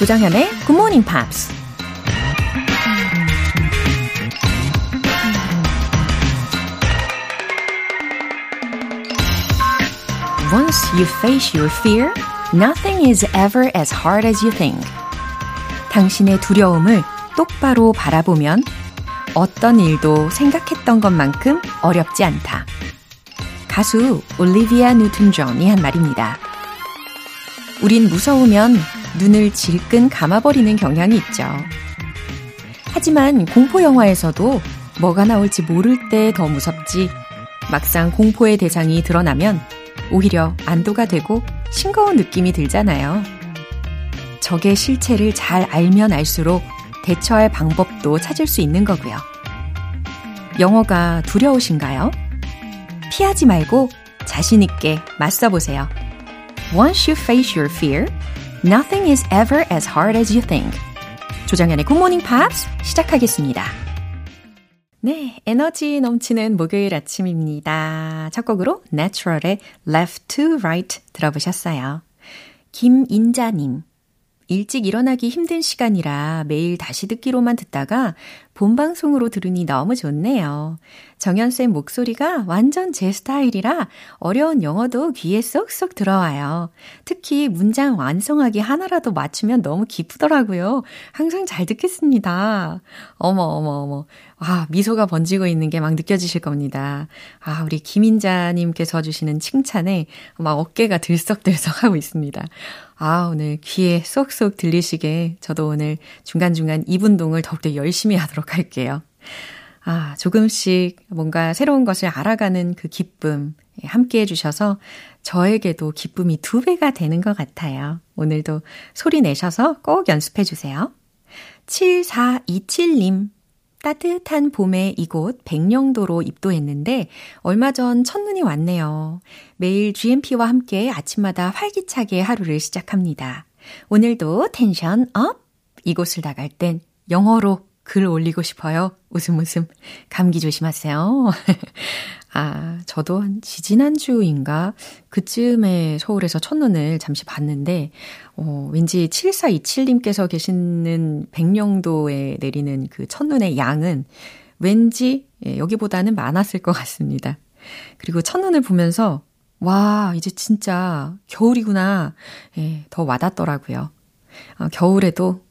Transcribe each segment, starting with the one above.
조장현의 Good Morning Pops. Once you face your fear, nothing is ever as hard as you think. 당신의 두려움을 똑바로 바라보면 어떤 일도 생각했던 것만큼 어렵지 않다. 가수 올리비아 뉴튼 존이 한 말입니다. 우린 무서우면 눈을 질끈 감아버리는 경향이 있죠. 하지만 공포 영화에서도 뭐가 나올지 모를 때 더 무섭지 막상 공포의 대상이 드러나면 오히려 안도가 되고 싱거운 느낌이 들잖아요. 적의 실체를 잘 알면 알수록 대처할 방법도 찾을 수 있는 거고요. 영어가 두려우신가요? 피하지 말고 자신있게 맞서보세요. Once you face your fear, nothing is ever as hard as you think. 조정연의 Good Morning Pops 시작하겠습니다. 네, 에너지 넘치는 목요일 아침입니다. 첫 곡으로 Natural의 Left to Right 들어보셨어요. 김인자님. 일찍 일어나기 힘든 시간이라 매일 다시 듣기로만 듣다가 본방송으로 들으니 너무 좋네요. 정연쌤 목소리가 완전 제 스타일이라 어려운 영어도 귀에 쏙쏙 들어와요. 특히 문장 완성하기 하나라도 맞추면 너무 기쁘더라고요. 항상 잘 듣겠습니다. 어머, 어머, 어머. 아, 미소가 번지고 있는 게 막 느껴지실 겁니다. 아, 우리 김인자님께서 주시는 칭찬에 막 어깨가 들썩들썩 하고 있습니다. 아, 오늘 귀에 쏙쏙 들리시게 저도 오늘 중간중간 이분동을 더욱더 열심히 하도록 할게요. 아, 조금씩 뭔가 새로운 것을 알아가는 그 기쁨 함께 해주셔서 저에게도 기쁨이 두 배가 되는 것 같아요. 오늘도 소리 내셔서 꼭 연습해 주세요. 7427님. 따뜻한 봄에 이곳 백령도로 입도했는데 얼마 전 첫눈이 왔네요. 매일 GMP와 함께 아침마다 활기차게 하루를 시작합니다. 오늘도 tension up! 이곳을 나갈 땐 영어로 글 올리고 싶어요. 웃음 웃음. 감기 조심하세요. 아, 저도 한 지지난주인가 그쯤에 서울에서 첫눈을 잠시 봤는데, 어, 왠지 7427님께서 계시는 백령도에 내리는 그 첫눈의 양은 왠지 예, 여기보다는 많았을 것 같습니다. 그리고 첫눈을 보면서, 와, 이제 진짜 겨울이구나. 예, 더 와닿더라고요. 어, 겨울에도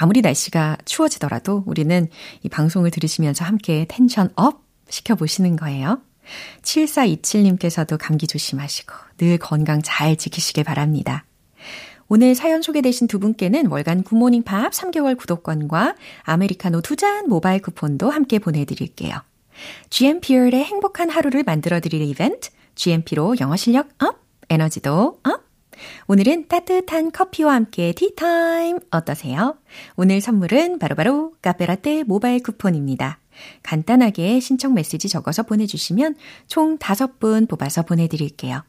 아무리 날씨가 추워지더라도 우리는 이 방송을 들으시면서 함께 tension up 시켜보시는 거예요. 7427님께서도 감기 조심하시고 늘 건강 잘 지키시길 바랍니다. 오늘 사연 소개되신 두 분께는 월간 굿모닝 팝스 3개월 구독권과 아메리카노 두 잔 모바일 쿠폰도 함께 보내드릴게요. GMP의 행복한 하루를 만들어드릴 이벤트, GMP로 영어 실력 up, 에너지도 up, 오늘은 따뜻한 커피와 함께 티타임 어떠세요? 오늘 선물은 바로 바로 카페라떼 모바일 쿠폰입니다. 간단하게 신청 메시지 적어서 보내주시면 총 5분 뽑아서 보내드릴게요.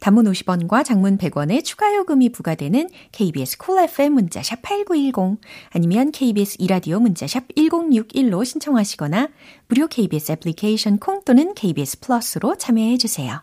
단문 50원과 장문 100원의 추가 요금이 부과되는 KBS Cool FM 문자샵 8910 아니면 KBS 2라디오 문자샵 1061로 신청하시거나 무료 KBS 애플리케이션 콩 또는 KBS 플러스로 참여해 주세요.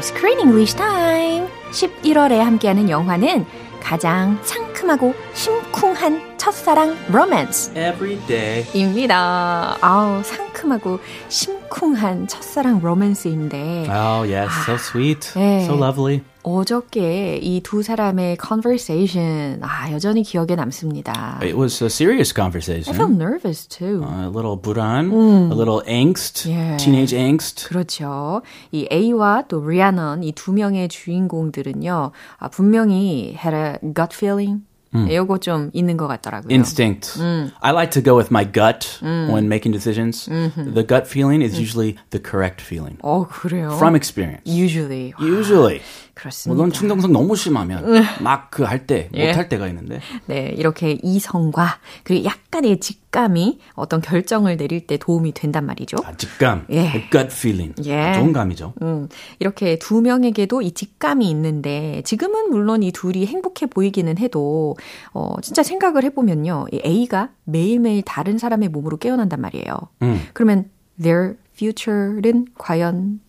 Screen English Time. 11월에 함께하는 영화는 가장 상큼하고 심쿵한 첫사랑 로맨스. Every day. 입니다. 아우, 상큼하고 심쿵한 첫사랑 로맨스인데. Oh, yes. So sweet. 네. So lovely. 어저께 이 두 사람의 conversation, 아, 여전히 기억에 남습니다. It was a serious I conversation. felt nervous too. A little buran, a little angst, Yeah. teenage angst. 그렇죠. 이 A와 또 리아넌 이 두 명의 주인공들은요, 아, 분명히 had a gut feeling. 네, 요거 좀 있는 것 같더라고요. Instinct. I like to go with my gut when making decisions. The gut feeling is usually the correct feeling 어, 그래요. from experience. usually. Usually. 그렇습니다. 물론 충동성 너무 심하면 막 그 할 때 예. 못할 때가 있는데 네, 이렇게 이성과 그리고 약간의 직감이 어떤 결정을 내릴 때 도움이 된단 말이죠. 아, 직감, 예. gut feeling, 예. 좋은 감이죠. 음, 이렇게 두 명에게도 이 직감이 있는데 지금은 물론 이 둘이 행복해 보이기는 해도 어, 진짜 생각을 해보면요. 이 A가 매일매일 다른 사람의 몸으로 깨어난단 말이에요. 음. 그러면 their future는 과연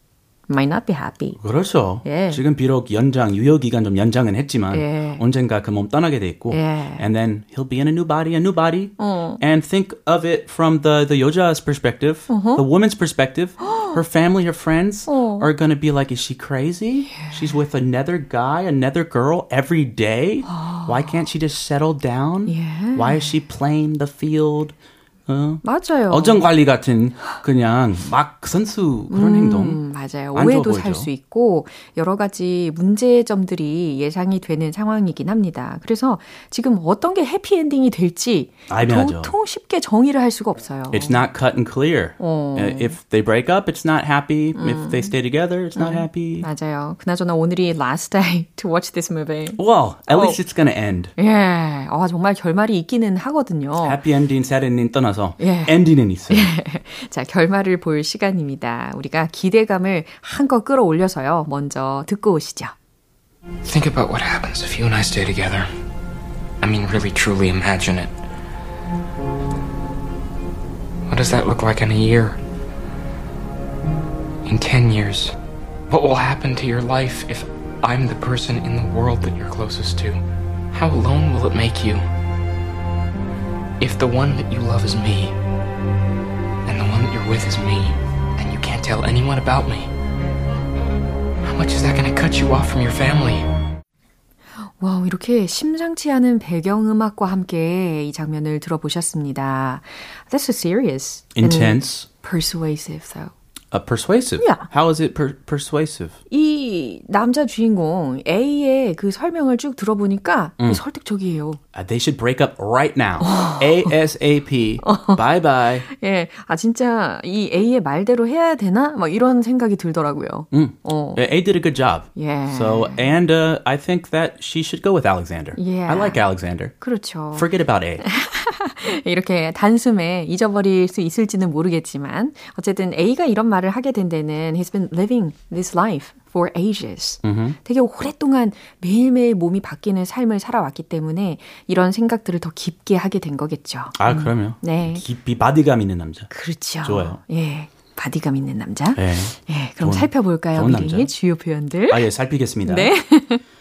might not be happy. 그렇죠. 예. 지금 비록 연장 유효 기간 좀 연장은 했지만 예. 언젠가 그 몸 떠나게 돼 있고, 예. and then he'll be in a new body, a new body, 어. and think of it from the the 여자's perspective, the woman's perspective. her family, her friends 어. are gonna be like, is she crazy? She's with another guy, another girl every day. Why can't she just settle down? 예. Why is she playing the field? 어? 맞아요. 어정 관리 같은 그냥 막 선수 그런 행동. 음, 맞아요. 안 좋아 오해도. 살 수 있고 여러 가지 문제점들이 예상이 되는 상황이긴 합니다. 그래서 지금 어떤 게 해피 엔딩이 될지 애매하죠. 도통 쉽게 정의를 할 수가 없어요. It's not cut and clear. 어. Uh, If they break up, it's not happy. If they stay together, it's not happy. 맞아요. 그나저나 오늘이 last day to watch this movie. Well, at 어. least it's gonna end. 예, 아 정말 결말이 있기는 하거든요. Happy ending, sad ending 떠나서 예. ending은 있어요. 자, 결말을 볼 시간입니다. 우리가 기대감을 한껏 끌어올려서요. 먼저 듣고 오시죠. Think about what happens if you and I stay together. I mean, really, truly imagine it. What does that look like in a year? In 10 years? What will happen to your life if I'm the person in the world that you're closest to? How alone will it make you? If the one that you love is me, and the one that you're with is me, and you can't tell anyone about me, how much is that going to cut you off from your family? 와우, 이렇게 심상치 않은 배경음악과 함께 이 장면을 들어보셨습니다. That's so serious. and Intense. Persuasive, though. Uh, persuasive. Yeah. How is it per- persuasive? 이 남자 주인공 A의 그 설명을 쭉 들어보니까 설득적이에요. Uh, they should break up right now. ASAP. bye bye. 예, 아 진짜 이 A의 말대로 해야 되나? 막 이런 생각이 들더라고요. 어. A did a good job. Yeah. So, and uh, I think that she should go with Alexander. Yeah. I like Alexander. 그렇죠. Forget about A. 이렇게 단숨에 잊어버릴 수 있을지는 모르겠지만 어쨌든 A가 이런 말을 하게 된 데는 he's been living this life for ages. 되게 오랫동안 매일매일 몸이 바뀌는 삶을 살아왔기 때문에 이런 생각들을 더 깊게 하게 된 거겠죠. 아, 그럼요. 네. 깊이 바디감 있는 남자. 그렇죠. 좋아요. 예. 바디감 있는 남자. 네. 예, 그럼 좋은- 살펴볼까요? 좋은 미리 남자. 주요 표현들. 아, 예, 살피겠습니다. 네.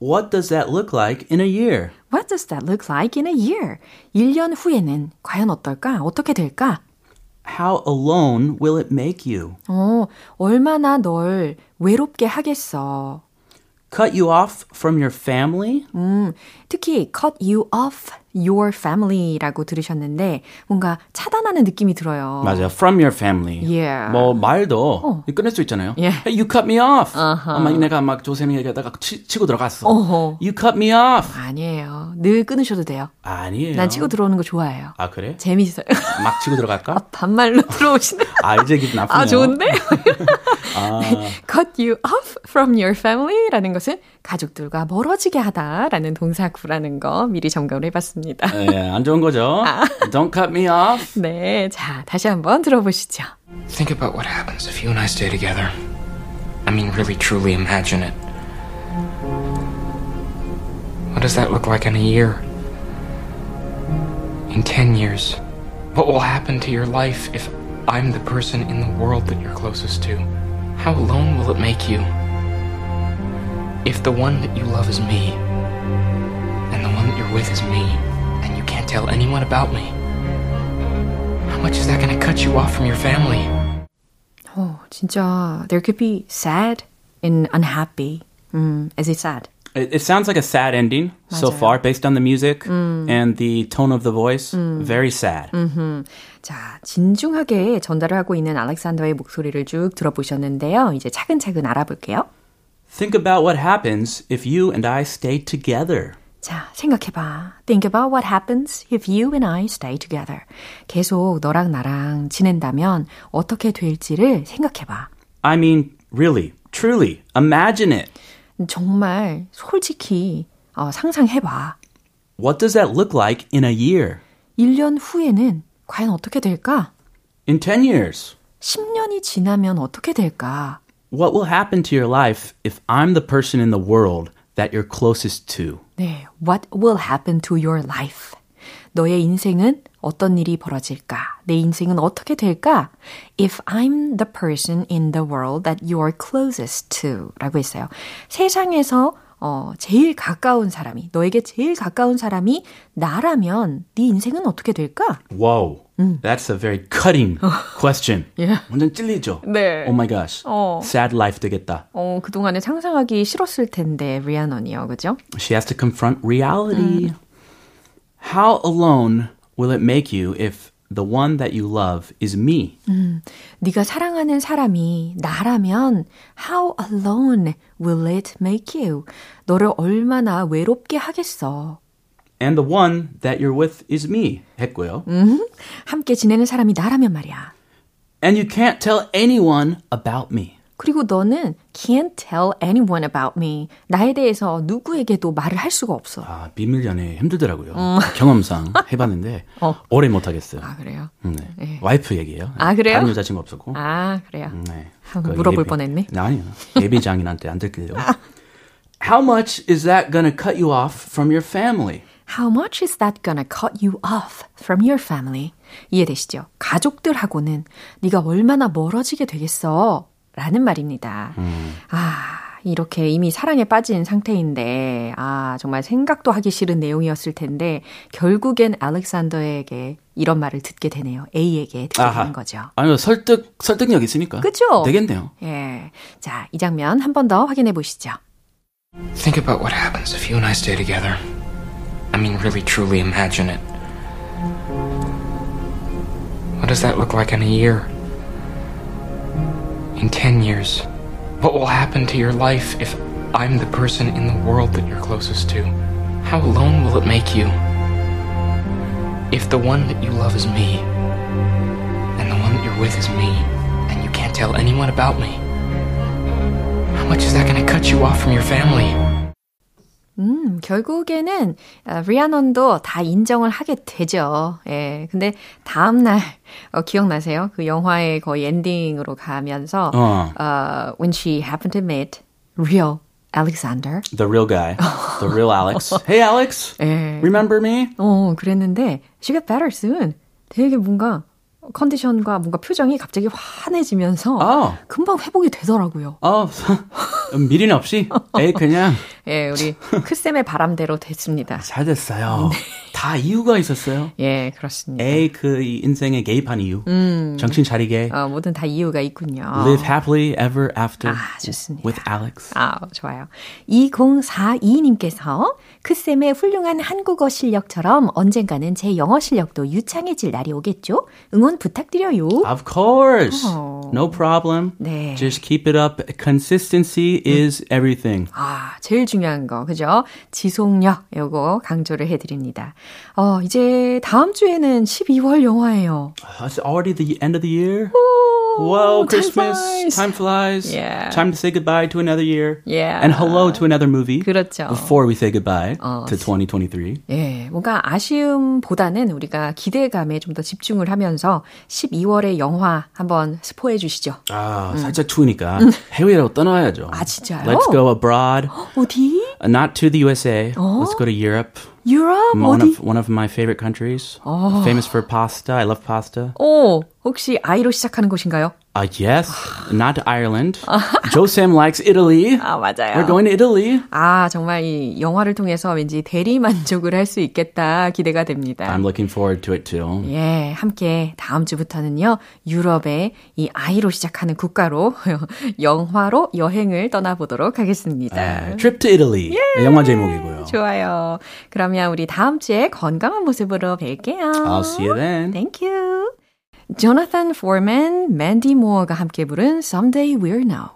What does that look like in a year? What does that look like in a year? 1년 후에는 과연 어떨까? 어떻게 될까? How alone will it make you? 어, 얼마나 널 외롭게 하겠어. Cut you off from your family? 음, 특히 cut you off your family라고 들으셨는데 뭔가 차단하는 느낌이 들어요. 맞아요. From your family. Yeah. 뭐 말도 끊을 수 있잖아요. 예. Hey, you cut me off. 어, 막 내가 막 조세미 얘기하다가 치, 치고 들어갔어. 어허. You cut me off. 아니에요. 늘 끊으셔도 돼요. 아니에요. 난 치고 들어오는 거 좋아해요. 아 그래? 재밌어요. 막 치고 들어갈까? 반말로 들어오시는. 아 이제 기분 나쁘네요. 아, 좋은데? 아, cut you off from your family라는 것은 가족들과 멀어지게 하다라는 동사 구라는 거 미리 점검을 해봤습니다. 예, 안 좋은 거죠. Don't cut me off. 네, 자, 다시 한번 들어보시죠. Think about what happens if you and I stay together. I mean, really, truly imagine it. What does that look like in a year? In 10 years? What will happen to your life if I'm the person in the world that you're closest to? How alone will it make you? If the one that you love is me, and the one that you're with is me, and you can't tell anyone about me. How much is that going to cut you off from your family? 어, 진짜 there could be sad and unhappy. 음, is it sad? It, it sounds like a sad ending so 맞아요. far, based on the music and the tone of the voice. Very sad. 자, 진중하게 전달을 하고 있는 알렉산더의 목소리를 쭉 들어보셨는데요. 이제 차근차근 알아볼게요. Think about what happens if you and I stay together. 자, 생각해봐. Think about what happens if you and I stay together. 계속 너랑 나랑 지낸다면 어떻게 될지를 생각해봐. I mean, really, truly, imagine it. 정말 솔직히 어, 상상해봐. What does that look like in a year? 1년 후에는 과연 어떻게 될까? In 10 years? 10년이 지나면 어떻게 될까? What will happen to your life if I'm the person in the world that you're closest to? 네, what will happen to your life? 너의 인생은 어떤 일이 벌어질까? 내 인생은 어떻게 될까? If I'm the person in the world that you're closest to 라고 했어요. 세상에서 어, 제일 가까운 사람이, 너에게 제일 가까운 사람이 나라면 네 인생은 어떻게 될까? Whoa. That's a very cutting question. Yeah. 완전 찔리죠? 네. Oh my gosh. 어. Sad life 되겠다. 어, 그동안에 상상하기 싫었을 텐데, 리아넌이요, 그죠? She has to confront reality. How alone will it make you if the one that you love is me? 네가 사랑하는 사람이 나라면 how alone will it make you? 너를 얼마나 외롭게 하겠어. And the one that you're with is me. 했고요. 함께 지내는 사람이 나라면 말이야. And you can't tell anyone about me. 그리고 너는 can't tell anyone about me. 나에 대해서 누구에게도 말을 할 수가 없어. 아, 비밀 연애 힘들더라고요. 경험상 해봤는데 어. 오래 못하겠어요. 아, 그래요? 네. 와이프 얘기예요. 아, 그래요? 다른 여자친구 없었고. 아, 그래요. 네. 한번 그 물어볼 예비- 뻔했네. 네, 아니요. 예비 장인한테 안 들킬려. How much is that gonna cut you off from your family? How much is that gonna cut you off from your family? 이해되시죠? 가족들하고는 네가 얼마나 멀어지게 되겠어? 라는 말입니다. 아, 이렇게 이미 사랑에 빠진 상태인데, 아, 정말 생각도 하기 싫은 내용이었을 텐데, 결국엔 알렉산더에게 이런 말을 듣게 되네요. A에게 듣게 아하. 되는 거죠. 아니요, 설득, 설득력 있으니까. 그죠? 되겠네요. 예. 자, 이 장면 한 번 더 확인해 보시죠. Think about what happens if you and I stay together. I mean, really, truly imagine it. What does that look like in a year? In 10 years? What will happen to your life if I'm the person in the world that you're closest to? How alone will it make you? If the one that you love is me, and the one that you're with is me, and you can't tell anyone about me, how much is that going to cut you off from your family? 음, 결국에는 어, 리아넌도 다 인정을 하게 되죠. 예. 근데 다음 날 어, 기억나세요? 그 영화의 거의 엔딩으로 가면서 어. 어, when she happened to meet real Alexander. The real guy. The real Alex. Hey, Alex. 예. Remember me? 어, 그랬는데 she got better soon. 되게 뭔가 컨디션과 뭔가 표정이 갑자기 환해지면서 어. 금방 회복이 되더라고요. 어, 미련 없이. 에이, 그냥 예, 우리 크쌤의 바람대로 됐습니다. 잘 됐어요. 다 이유가 있었어요. 예, 그렇습니다. 에이, 그 인생에 개입한 이유. 정신 차리게. 어, 뭐든 다 이유가 있군요. Live happily ever after 아, 좋습니다. with Alex. 아, 좋아요. 2042님께서 크쌤의 훌륭한 한국어 실력처럼 언젠가는 제 영어 실력도 유창해질 날이 오겠죠? 응원 부탁드려요. Of course. Oh. No problem. 네. Just keep it up. Consistency is everything. 아, 제일 중요한 거, 그죠? 지속력, 요거 강조를 해 드립니다. 어, 이제 다음 주에는 12월 영화예요. It's already the end of the year. 오, Whoa, time Christmas. flies. Time flies. Yeah. Time to say goodbye to another year. Yeah. And hello to another movie. 그렇죠. Before we say goodbye 어, to 2023. 예, 뭔가 아쉬움보다는 우리가 기대감에 좀 더 집중을 하면서 12월의 영화 한번 스포해 주시죠. 아, 살짝 추우니까 해외로 떠나야죠. 아, 진짜요? Let's go abroad. 어디? Uh, Not to the USA. Let's go to Europe. 유럽? One 어디? of one of my favorite countries. Famous for pasta. I love pasta. 오, 혹시 아이로 시작하는 곳인가요? Uh, yes, not Ireland. Joe Sam likes Italy. 아, 맞아요. We're going to Italy. 아, 정말 이 영화를 통해서 왠지 대리 만족을 할 수 있겠다 기대가 됩니다. I'm looking forward to it too. 예, 함께 다음 주부터는요, 유럽의 이 I로 시작하는 국가로 영화로 여행을 떠나보도록 하겠습니다. Uh, trip to Italy. 영화 제목이고요. 좋아요. 그러면 우리 다음 주에 건강한 모습으로 뵐게요. I'll see you then. Thank you. Jonathan Foreman, Mandy Moore가 함께 부른 Someday We'll Know.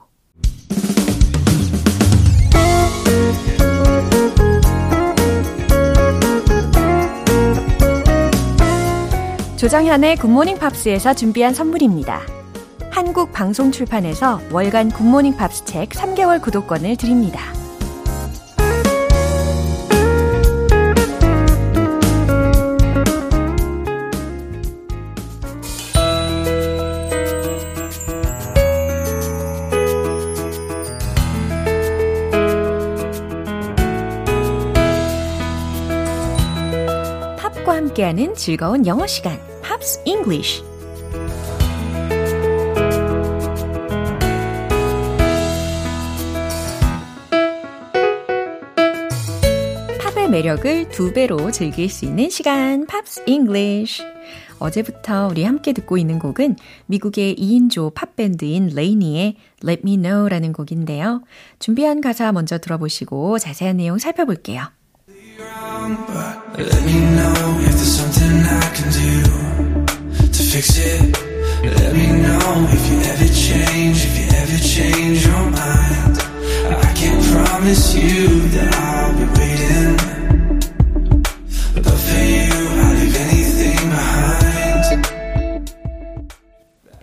조정현의 굿모닝 팝스에서 준비한 선물입니다. 한국 방송 출판에서 월간 굿모닝 팝스 책 3개월 구독권을 드립니다. 함께하는 즐거운 영어 시간, Pops English. 팝의 매력을 두 배로 즐길 수 있는 시간, Pops English. 어제부터 우리 함께 듣고 있는 곡은 미국의 2인조 팝밴드인 레이니의 Let Me Know라는 곡인데요. 준비한 가사 먼저 들어보시고 자세한 내용 살펴볼게요. Something I can do to fix it. Let me know if you ever change, if you ever change your mind. I can't promise you that I'll be waiting.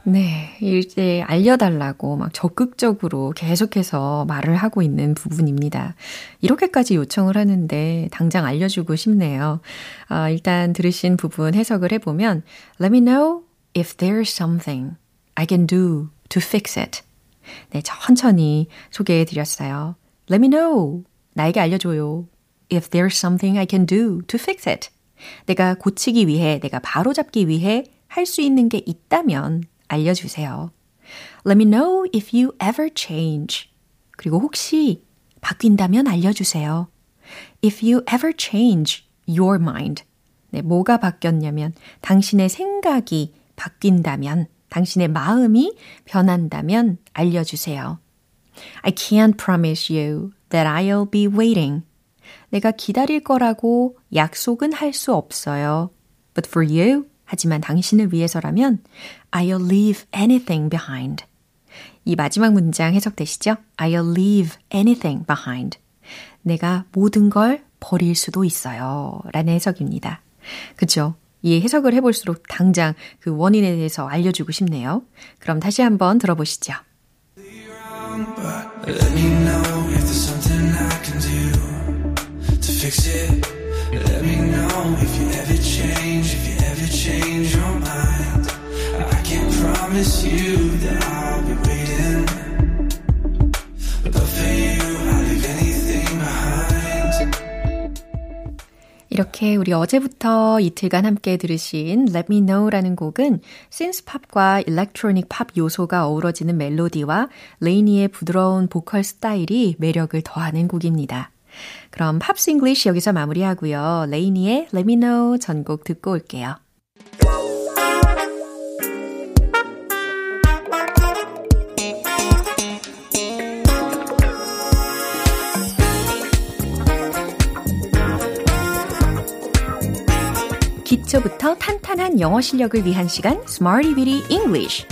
네, 이제 알려달라고 막 적극적으로 계속해서 말을 하고 있는 부분입니다. 이렇게까지 요청을 하는데 당장 알려주고 싶네요. 아, 일단 들으신 부분 해석을 해보면 Let me know if there's something I can do to fix it. 네, 천천히 소개해 드렸어요. Let me know. 나에게 알려줘요. If there's something I can do to fix it. 내가 고치기 위해, 내가 바로잡기 위해 할 수 있는 게 있다면 알려주세요. Let me know if you ever change. 그리고 혹시 바뀐다면 알려주세요. If you ever change your mind. 네, 뭐가 바뀌었냐면 당신의 생각이 바뀐다면, 당신의 마음이 변한다면 알려주세요. I can't promise you that I'll be waiting. 내가 기다릴 거라고 약속은 할 수 없어요. But for you, 하지만 당신을 위해서라면 I'll leave anything behind. 이 마지막 문장 해석되시죠? I'll leave anything behind. 내가 모든 걸 버릴 수도 있어요. 라는 해석입니다. 그죠? 이 해석을 해볼수록 당장 그 원인에 대해서 알려주고 싶네요. 그럼 다시 한번 들어보시죠. Fix it. Let me know if you ever change your mind. I can't promise you that I'll be waiting. But for you, I'll leave anything behind. 이렇게 우리 어제부터 이틀간 함께 들으신 Let Me Know라는 곡은 신스 팝과 일렉트로닉 팝 요소가 어우러지는 멜로디와 레이니의 부드러운 보컬 스타일이 매력을 더하는 곡입니다. 그럼 Pops English 여기서 마무리하고요. 레이니의 Let Me Know 전곡 듣고 올게요. 기초부터 탄탄한 영어 실력을 위한 시간 Smarty Weedy English.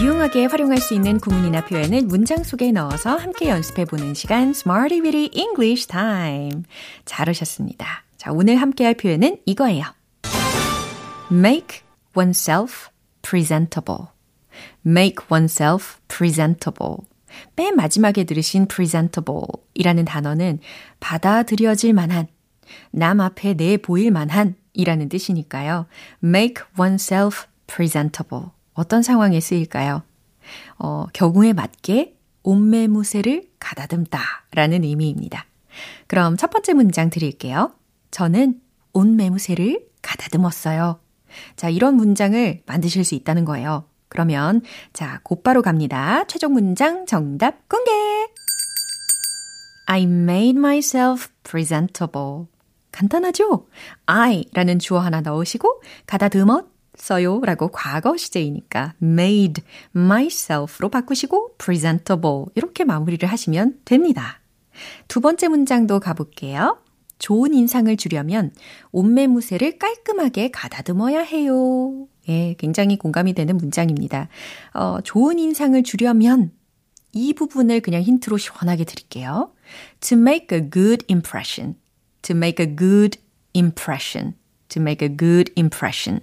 유용하게 활용할 수 있는 구문이나 표현을 문장 속에 넣어서 함께 연습해 보는 시간 Smarty Weedy English Time. 잘 오셨습니다. 자, 오늘 함께 할 표현은 이거예요. Make oneself presentable. make oneself presentable. 맨 마지막에 들으신 presentable 이라는 단어는 받아들여질 만한, 남 앞에 내 보일 만한 이라는 뜻이니까요. make oneself presentable. 어떤 상황에 쓰일까요? 어, 경우에 맞게 옷매무새를 가다듬다 라는 의미입니다. 그럼 첫 번째 문장 드릴게요. 저는 온 매무새를 가다듬었어요. 자, 이런 문장을 만드실 수 있다는 거예요. 그러면 자, 곧바로 갑니다. 최종 문장 정답 공개. I made myself presentable. 간단하죠? I라는 주어 하나 넣으시고 가다듬었어요 라고 과거 시제이니까 made myself로 바꾸시고 presentable 이렇게 마무리를 하시면 됩니다. 두 번째 문장도 가볼게요. 좋은 인상을 주려면 옷매무새를 깔끔하게 가다듬어야 해요. 예, 굉장히 공감이 되는 문장입니다. 어, 좋은 인상을 주려면 이 부분을 그냥 힌트로 시원하게 드릴게요. To make a good impression. To make a good impression. To make a good impression.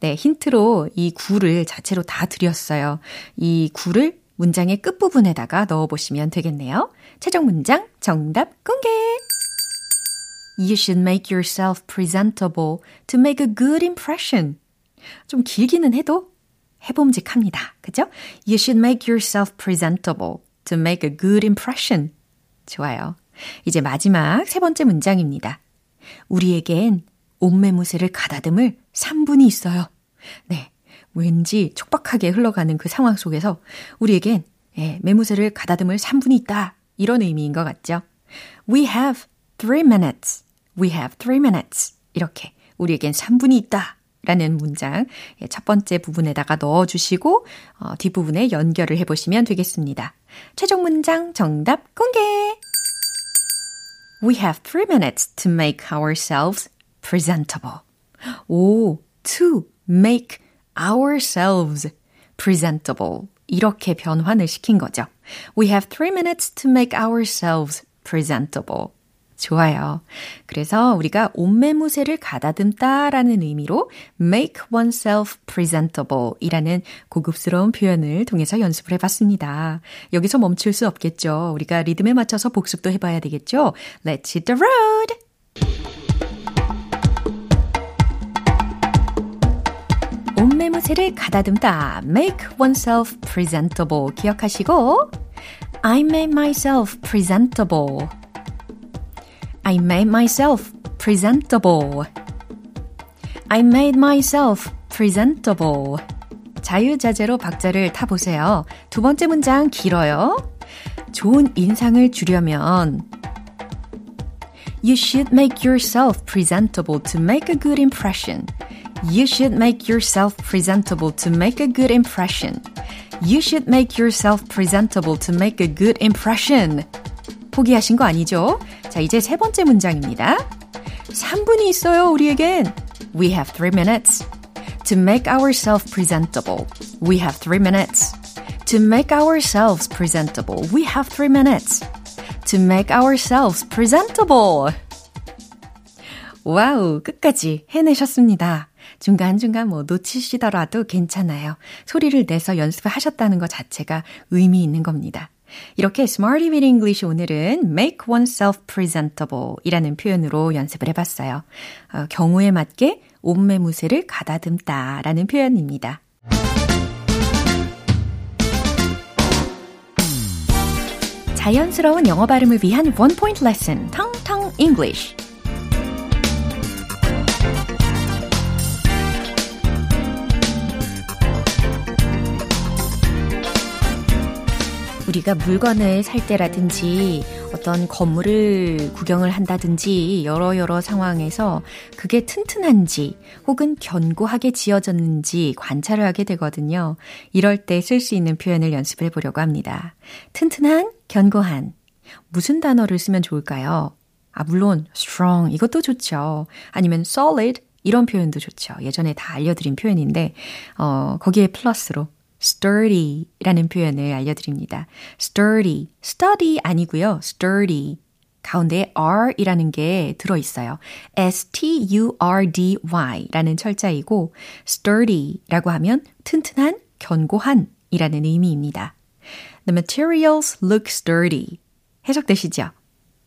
네, 힌트로 이 구를 자체로 다 드렸어요. 이 구를 문장의 끝부분에다가 넣어보시면 되겠네요. 최종 문장 정답 공개! You should make yourself presentable to make a good impression. 좀 길기는 해도 해봄직합니다. 그죠? You should make yourself presentable to make a good impression. 좋아요. 이제 마지막 세 번째 문장입니다. 우리에겐 옷매무새를 가다듬을 3분이 있어요. 네. 왠지 촉박하게 흘러가는 그 상황 속에서 우리에겐 예, 매무새를 가다듬을 3분이 있다. 이런 의미인 것 같죠? We have three minutes. We have three minutes. 이렇게 우리에겐 3분이 있다. 라는 문장 첫 번째 부분에다가 넣어주시고 어, 뒷부분에 연결을 해보시면 되겠습니다. 최종 문장 정답 공개! We have three minutes to make ourselves presentable. 오, to make ourselves presentable. 이렇게 변환을 시킨 거죠. We have three minutes to make ourselves presentable. 좋아요. 그래서 우리가 옷매무새를 가다듬다라는 의미로 make oneself presentable 이라는 고급스러운 표현을 통해서 연습을 해봤습니다. 여기서 멈출 수 없겠죠. 우리가 리듬에 맞춰서 복습도 해봐야 되겠죠. Let's hit the road! 옷매무새를 가다듬다. make oneself presentable. 기억하시고 I made myself presentable. I made myself presentable. I made myself presentable. 자유자재로 박자를 타보세요. 두 번째 문장 길어요. 좋은 인상을 주려면 You should make yourself presentable to make a good impression. You should make yourself presentable to make a good impression. You should make yourself presentable to make a good impression. 포기하신 거 아니죠? 자, 이제 세 번째 문장입니다. 3분이 있어요, 우리에겐. We have 3 minutes to make ourselves presentable. We have 3 minutes to make ourselves presentable. We have 3 minutes to make ourselves presentable. 와우, 끝까지 해내셨습니다. 중간중간 뭐 놓치시더라도 괜찮아요. 소리를 내서 연습을 하셨다는 것 자체가 의미 있는 겁니다. 이렇게 Smarty with English 오늘은 make oneself presentable 이라는 표현으로 연습을 해봤어요. 어, 경우에 맞게 옷매무새를 가다듬다 라는 표현입니다. 자연스러운 영어 발음을 위한 원 포인트 레슨, 텅텅 English. 우리가 물건을 살 때라든지 어떤 건물을 구경을 한다든지 여러 여러 상황에서 그게 튼튼한지 혹은 견고하게 지어졌는지 관찰을 하게 되거든요. 이럴 때 쓸 수 있는 표현을 연습해 보려고 합니다. 튼튼한, 견고한. 무슨 단어를 쓰면 좋을까요? 아, 물론 strong 이것도 좋죠. 아니면 solid 이런 표현도 좋죠. 예전에 다 알려드린 표현인데 어, 거기에 플러스로 sturdy라는 표현을 알려드립니다. sturdy, study 아니고요. sturdy. 가운데 r이라는 게 들어 있어요. s-t-u-r-d-y 라는 철자이고 sturdy라고 하면 튼튼한, 견고한 이라는 의미입니다. The materials look sturdy. 해석되시죠?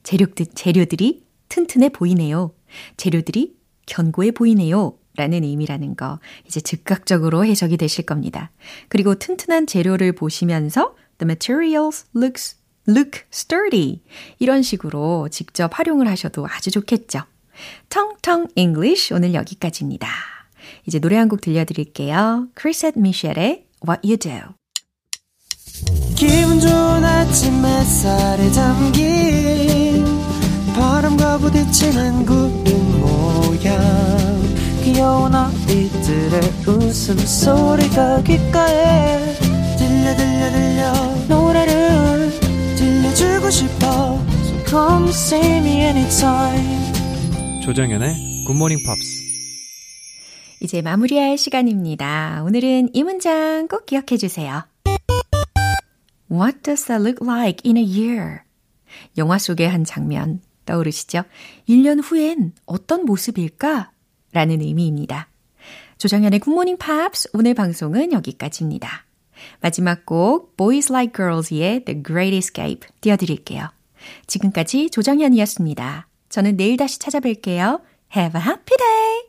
재료들, 재료들이 튼튼해 보이네요. 재료들이 견고해 보이네요. 라는 의미라는 거 이제 즉각적으로 해석이 되실 겁니다. 그리고 튼튼한 재료를 보시면서 the materials looks look sturdy. 이런 식으로 직접 활용을 하셔도 아주 좋겠죠. 텅텅 English 오늘 여기까지입니다. 이제 노래 한 곡 들려드릴게요. 크리셋 미셸의 What You Do. 기분 좋은 아침 햇살에 담긴 바람과 부딪히는 구름 모양 귀여운 아이들의 웃음소리가 귓가에 들려 들려 들려 노래를 들려주고 싶어 So come see me anytime 조정연의 굿모닝 팝스 이제 마무리할 시간입니다. 오늘은 이 문장 꼭 기억해 주세요. What does that look like in a year? 영화 속의 한 장면 떠오르시죠? 1년 후엔 어떤 모습일까? 라는 의미입니다. 조정현의 굿모닝 팝스 오늘 방송은 여기까지입니다. 마지막 곡 Boys Like Girls의 The Great Escape 띄워드릴게요. 지금까지 조정현이었습니다. 저는 내일 다시 찾아뵐게요. Have a happy day!